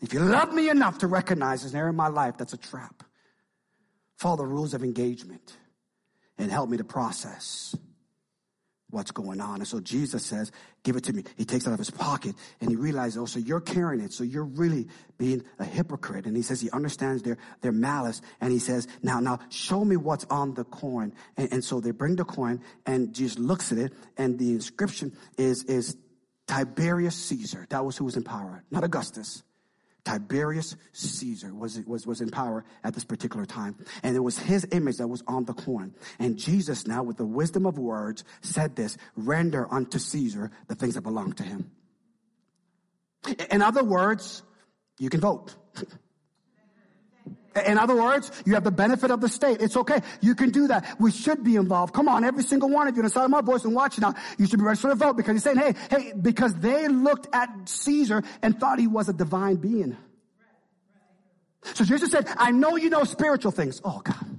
If you love me enough to recognize there's an area in my life that's a trap, follow the rules of engagement and help me to process what's going on. And so Jesus says, give it to me. He takes it out of his pocket and he realizes, oh, so you're carrying it. So you're really being a hypocrite. And he says he understands their, their malice. And he says, now, now show me what's on the coin. And, and so they bring the coin and Jesus looks at it and the inscription is, is Tiberius Caesar. That was who was in power, not Augustus. Tiberius Caesar was, was, was in power at this particular time. And it was his image that was on the coin. And Jesus now, with the wisdom of words, said this, render unto Caesar the things that belong to him. In other words, you can vote. In other words, you have the benefit of the state. It's okay. You can do that. We should be involved. Come on, every single one of you, inside of my voice and watching now, you should be registered to vote because he's saying, hey, hey, because they looked at Caesar and thought he was a divine being. So Jesus said, I know you know spiritual things. Oh God.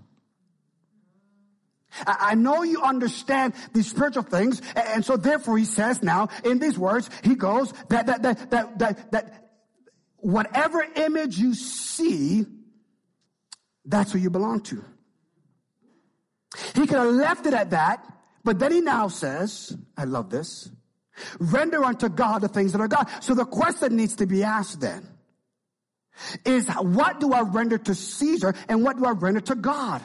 I know you understand these spiritual things. And so therefore he says now in these words, he goes that, that, that, that, that, that whatever image you see, that's who you belong to. He could have left it at that, but then he now says, I love this, render unto God the things that are God. So the question needs to be asked then is what do I render to Caesar and what do I render to God?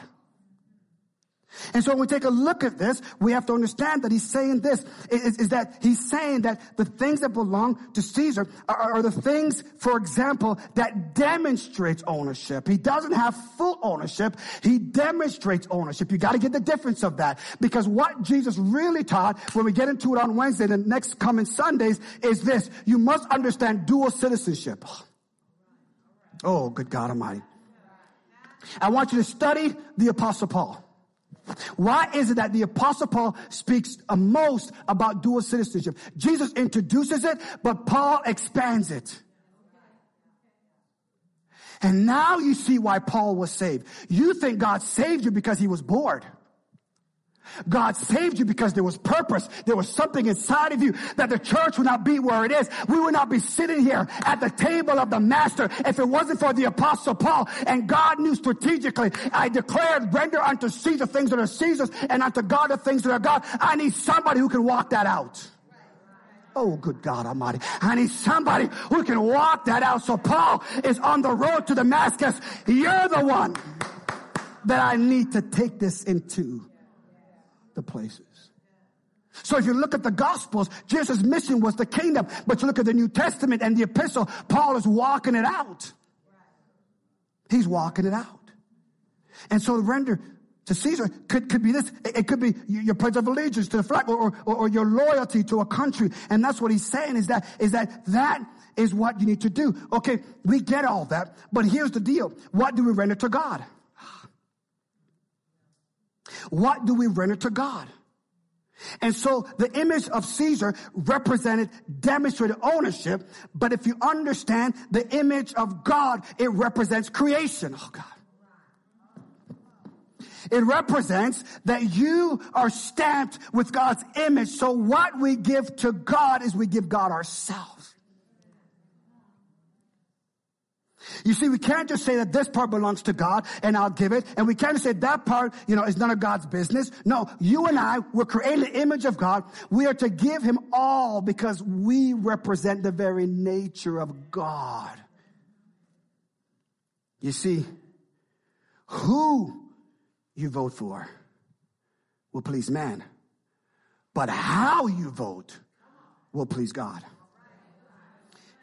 And so when we take a look at this, we have to understand that he's saying this, is, is that he's saying that the things that belong to Caesar are, are, the things, for example, that demonstrates ownership. He doesn't have full ownership. He demonstrates ownership. You got to get the difference of that. Because what Jesus really taught when we get into it on Wednesday and next coming Sundays is this. You must understand dual citizenship. Oh, good God Almighty. I want you to study the Apostle Paul. Why is it that the apostle Paul speaks most about dual citizenship? Jesus introduces it, but Paul expands it. And now you see why Paul was saved. You think God saved you because he was bored. God saved you because there was purpose. There was something inside of you that the church would not be where it is. We would not be sitting here at the table of the master if it wasn't for the apostle Paul. And God knew strategically, I declared, render unto Caesar things that are Caesar's and unto God the things that are God. I need somebody who can walk that out. Oh, good God Almighty. I need somebody who can walk that out. So Paul is on the road to Damascus. You're the one that I need to take this into the places. So if you look at the Gospels, Jesus' mission was the kingdom. But you look at the New Testament and the epistle, Paul is walking it out. He's walking it out. And so render to Caesar could, could be this. It could be your pledge of allegiance to the flag or, or, or your loyalty to a country. And that's what he's saying is that, is that that is what you need to do. Okay, we get all that, but here's the deal. What do we render to God? What do we render to God? And so the image of Caesar represented demonstrated ownership, but if you understand the image of God, it represents creation. Oh God. It represents that you are stamped with God's image. So what we give to God is we give God ourselves. You see, we can't just say that this part belongs to God and I'll give it. And we can't just say that part, you know, is none of God's business. No, you and I were created in the image of God. We are to give him all because we represent the very nature of God. You see, who you vote for will please man, but how you vote will please God.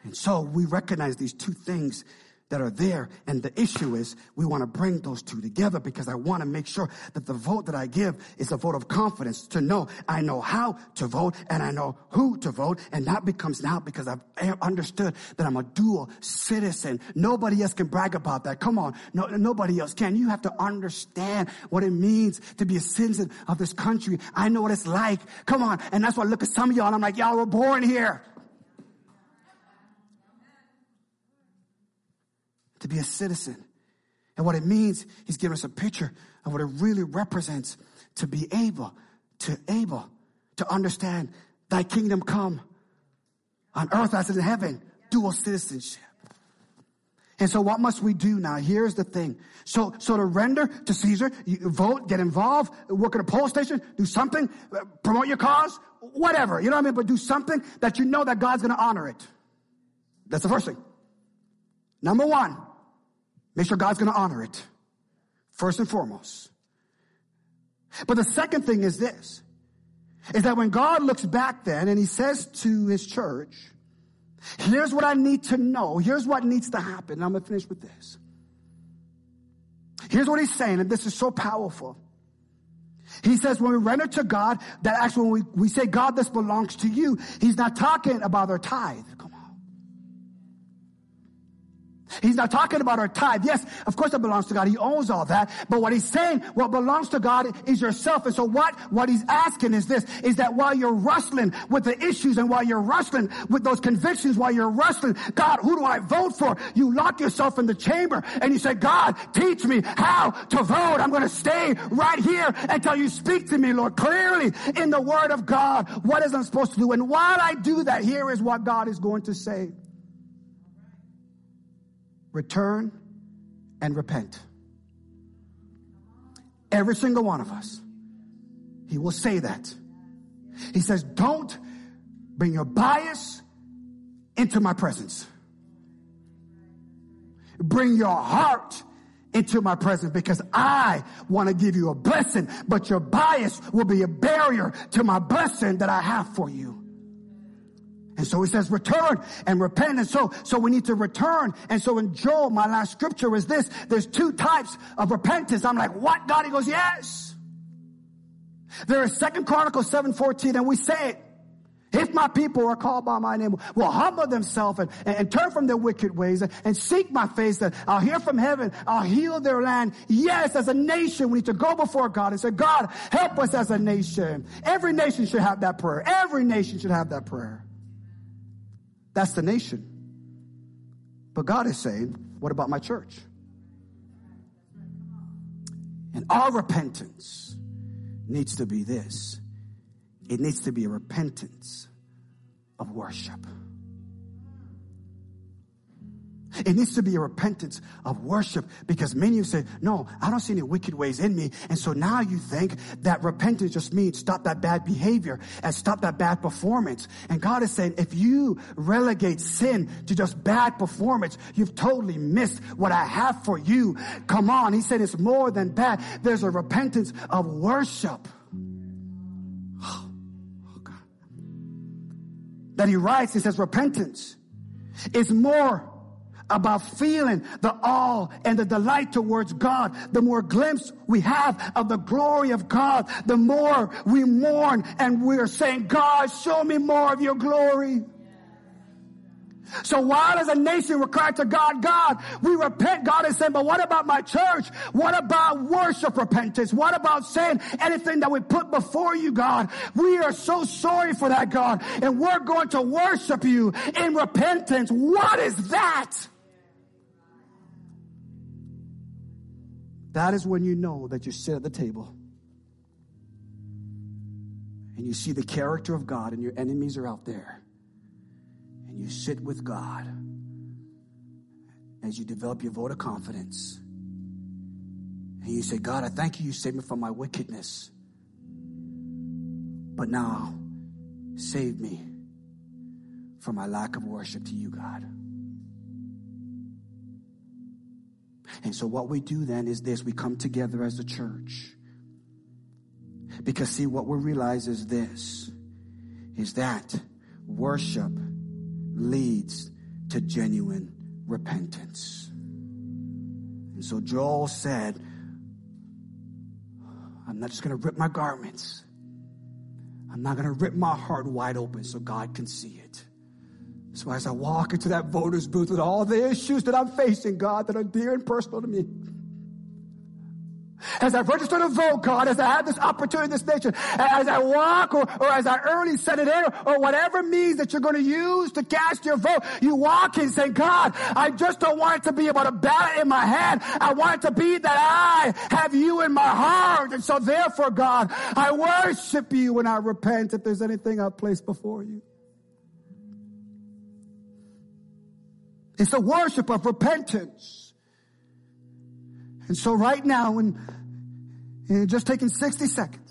And so we recognize these two things that are there. And the issue is we want to bring those two together because I want to make sure that the vote that I give is a vote of confidence to know I know how to vote and I know who to vote. And that becomes now because I've understood that I'm a dual citizen. Nobody else can brag about that. Come on. No, nobody else can. You have to understand what it means to be a citizen of this country. I know what it's like. Come on. And that's why I look at some of y'all and I'm like, y'all were born here. To be a citizen. And what it means, he's giving us a picture of what it really represents to be able, to able to understand thy kingdom come on earth as in heaven, dual citizenship. And so what must we do now? Here's the thing. So, so to render to Caesar, you vote, get involved, work at a poll station, do something, uh, promote your cause, whatever. You know what I mean? But do something that you know that God's going to honor it. That's the first thing. Number one, make sure God's going to honor it. First and foremost. But the second thing is this, is that when God looks back then and he says to his church, here's what I need to know. Here's what needs to happen. And I'm going to finish with this. Here's what he's saying, and this is so powerful. He says when we render to God, that actually when we, we say, God, this belongs to you, he's not talking about our tithe. He's not talking about our tithe. Yes, of course it belongs to God. He owns all that. But what he's saying, what belongs to God is yourself. And so what, what he's asking is this, is that while you're wrestling with the issues and while you're wrestling with those convictions, while you're wrestling, God, who do I vote for? You lock yourself in the chamber and you say, God, teach me how to vote. I'm going to stay right here until you speak to me, Lord, clearly in the word of God. What is I'm supposed to do? And while I do that, here is what God is going to say return, and repent. Every single one of us. He will say that. He says, don't bring your bias into my presence. Bring your heart into my presence because I want to give you a blessing, but your bias will be a barrier to my blessing that I have for you. And so he says return and repent. And so, so we need to return. And so in Joel, my last scripture is this. There's two types of repentance. I'm like, what God? He goes, yes. There is second Chronicles 7:14 and we say it. If my people are called by my name, will humble themselves and, and, turn from their wicked ways and, and seek my face, that I'll hear from heaven, I'll heal their land. Yes, as a nation, we need to go before God and say, God, help us as a nation. Every nation should have that prayer. Every nation should have that prayer. That's the nation. But God is saying, what about my church? And our repentance needs to be this it needs to be a repentance of worship. It needs to be a repentance of worship because many of you say, no, I don't see any wicked ways in me. And so now you think that repentance just means stop that bad behavior and stop that bad performance. And God is saying, if you relegate sin to just bad performance, you've totally missed what I have for you. Come on. He said it's more than bad. There's a repentance of worship. Oh, God. That he writes, he says repentance is more about feeling the awe and the delight towards God, the more glimpse we have of the glory of God, the more we mourn and we're saying, God, show me more of your glory. So while as a nation we cry to God, God, we repent, God is saying, but what about my church? What about worship repentance? What about saying anything that we put before you, God? We are so sorry for that, God, and we're going to worship you in repentance. What is that? That is when you know that you sit at the table and you see the character of God and your enemies are out there. And you sit with God as you develop your vote of confidence. And you say, God, I thank you, you saved me from my wickedness. But now, save me from my lack of worship to you, God. And so what we do then is this we come together as a church. Because see, what we realize is this is that worship leads to genuine repentance. And so Joel said, I'm not just going to rip my garments. I'm not going to rip my heart wide open so God can see it. So as I walk into that voter's booth with all the issues that I'm facing, God, that are dear and personal to me, as I register to vote, God, as I have this opportunity in this nation, as I walk or, or as I early send it in or whatever means that you're going to use to cast your vote, you walk in saying, God, I just don't want it to be about a ballot in my hand. I want it to be that I have you in my heart. And so therefore, God, I worship you and I repent if there's anything I've placed before you. It's a worship of repentance. And so right now, and, in just taking 60 seconds,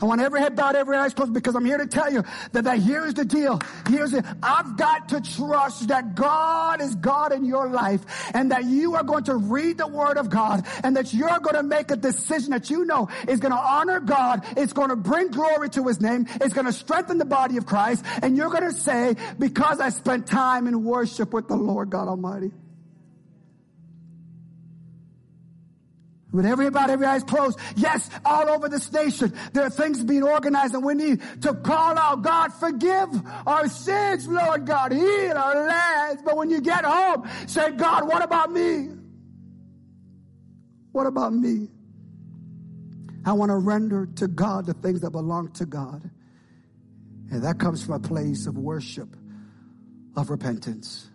I want every head bowed, every eyes closed because I'm here to tell you that, that here's the deal. Here's it. I've got to trust that God is God in your life and that you are going to read the word of God and that you're going to make a decision that you know is going to honor God. It's going to bring glory to his name. It's going to strengthen the body of Christ. And you're going to say, because I spent time in worship with the Lord God Almighty. With everybody, every eyes closed. Yes, all over this nation, there are things being organized and we need to call out, God, forgive our sins, Lord God, heal our lands. But when you get home, say, God, what about me? What about me? I want to render to God the things that belong to God. And that comes from a place of worship, of repentance.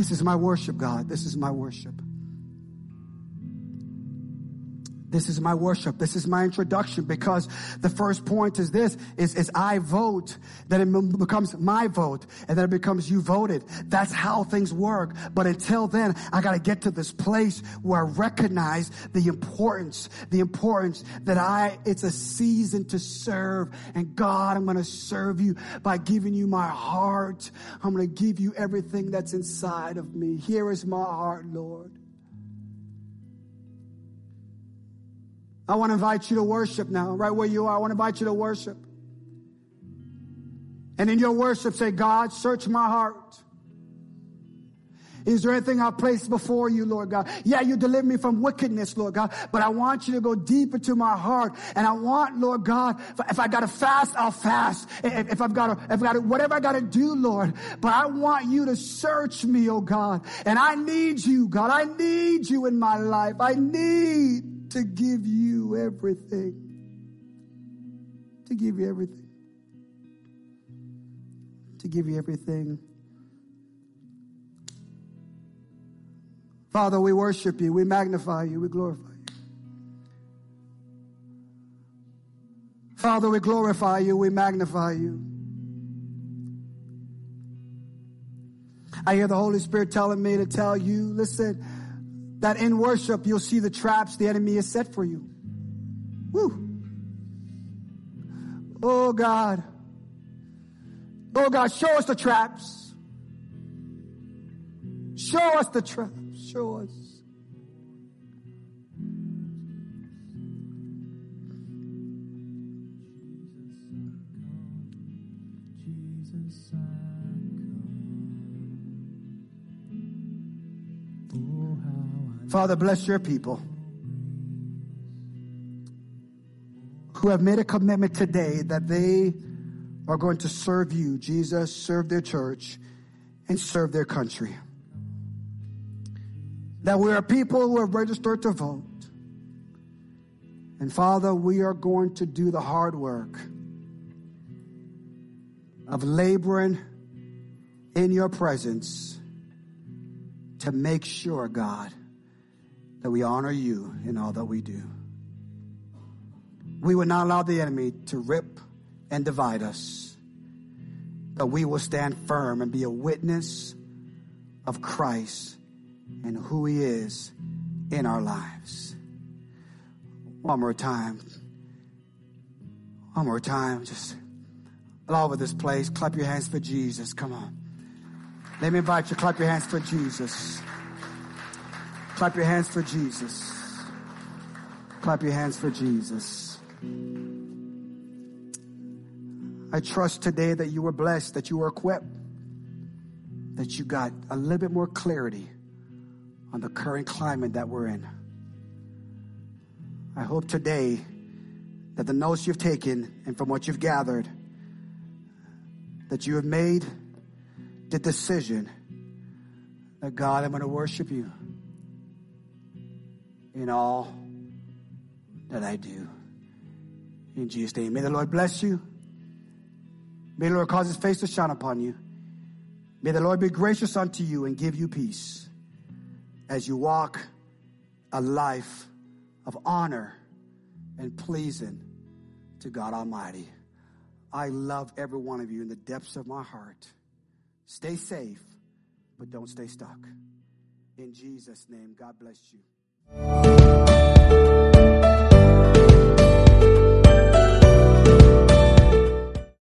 This is my worship, God. This is my worship. This is my worship. This is my introduction because the first point is this, is, is I vote, then it becomes my vote, and then it becomes you voted. That's how things work. But until then, I gotta get to this place where I recognize the importance, the importance that I, it's a season to serve. And God, I'm gonna serve you by giving you my heart. I'm gonna give you everything that's inside of me. Here is my heart, Lord. I want to invite you to worship now, right where you are. I want to invite you to worship. And in your worship, say, God, search my heart. Is there anything I've placed before you, Lord God? Yeah, you deliver me from wickedness, Lord God, but I want you to go deep into my heart. And I want, Lord God, if I gotta fast, I'll fast. If, I've gotta, if I've gotta, whatever I gotta do, Lord. But I want you to search me, oh God. And I need you, God. I need you in my life. I need to give you everything. To give you everything. To give you everything. Father, we worship you, we magnify you, we glorify you. Father, we glorify you, we magnify you. I hear the Holy Spirit telling me to tell you, listen, that in worship you'll see the traps the enemy has set for you. Woo. Oh God. Oh God, show us the traps. Show us the traps. Show us. Father, bless your people who have made a commitment today that they are going to serve you, Jesus, serve their church, and serve their country. That we are people who have registered to vote. And Father, we are going to do the hard work of laboring in your presence to make sure, God, that we honor you in all that we do. We will not allow the enemy to rip and divide us, but we will stand firm and be a witness of Christ and who he is in our lives. One more time. One more time. Just all over this place. Clap your hands for Jesus. Come on. Let me invite you. Clap your hands for Jesus. Clap your hands for Jesus. Clap your hands for Jesus. I trust today that you were blessed, that you were equipped, that you got a little bit more clarity on the current climate that we're in. I hope today that the notes you've taken and from what you've gathered, that you have made the decision that God, I'm going to worship you in all that I do. In Jesus' name. May the Lord bless you. May the Lord cause his face to shine upon you. May the Lord be gracious unto you and give you peace as you walk a life of honor and pleasing to God Almighty. I love every one of you in the depths of my heart. Stay safe, but don't stay stuck. In Jesus' name, God bless you.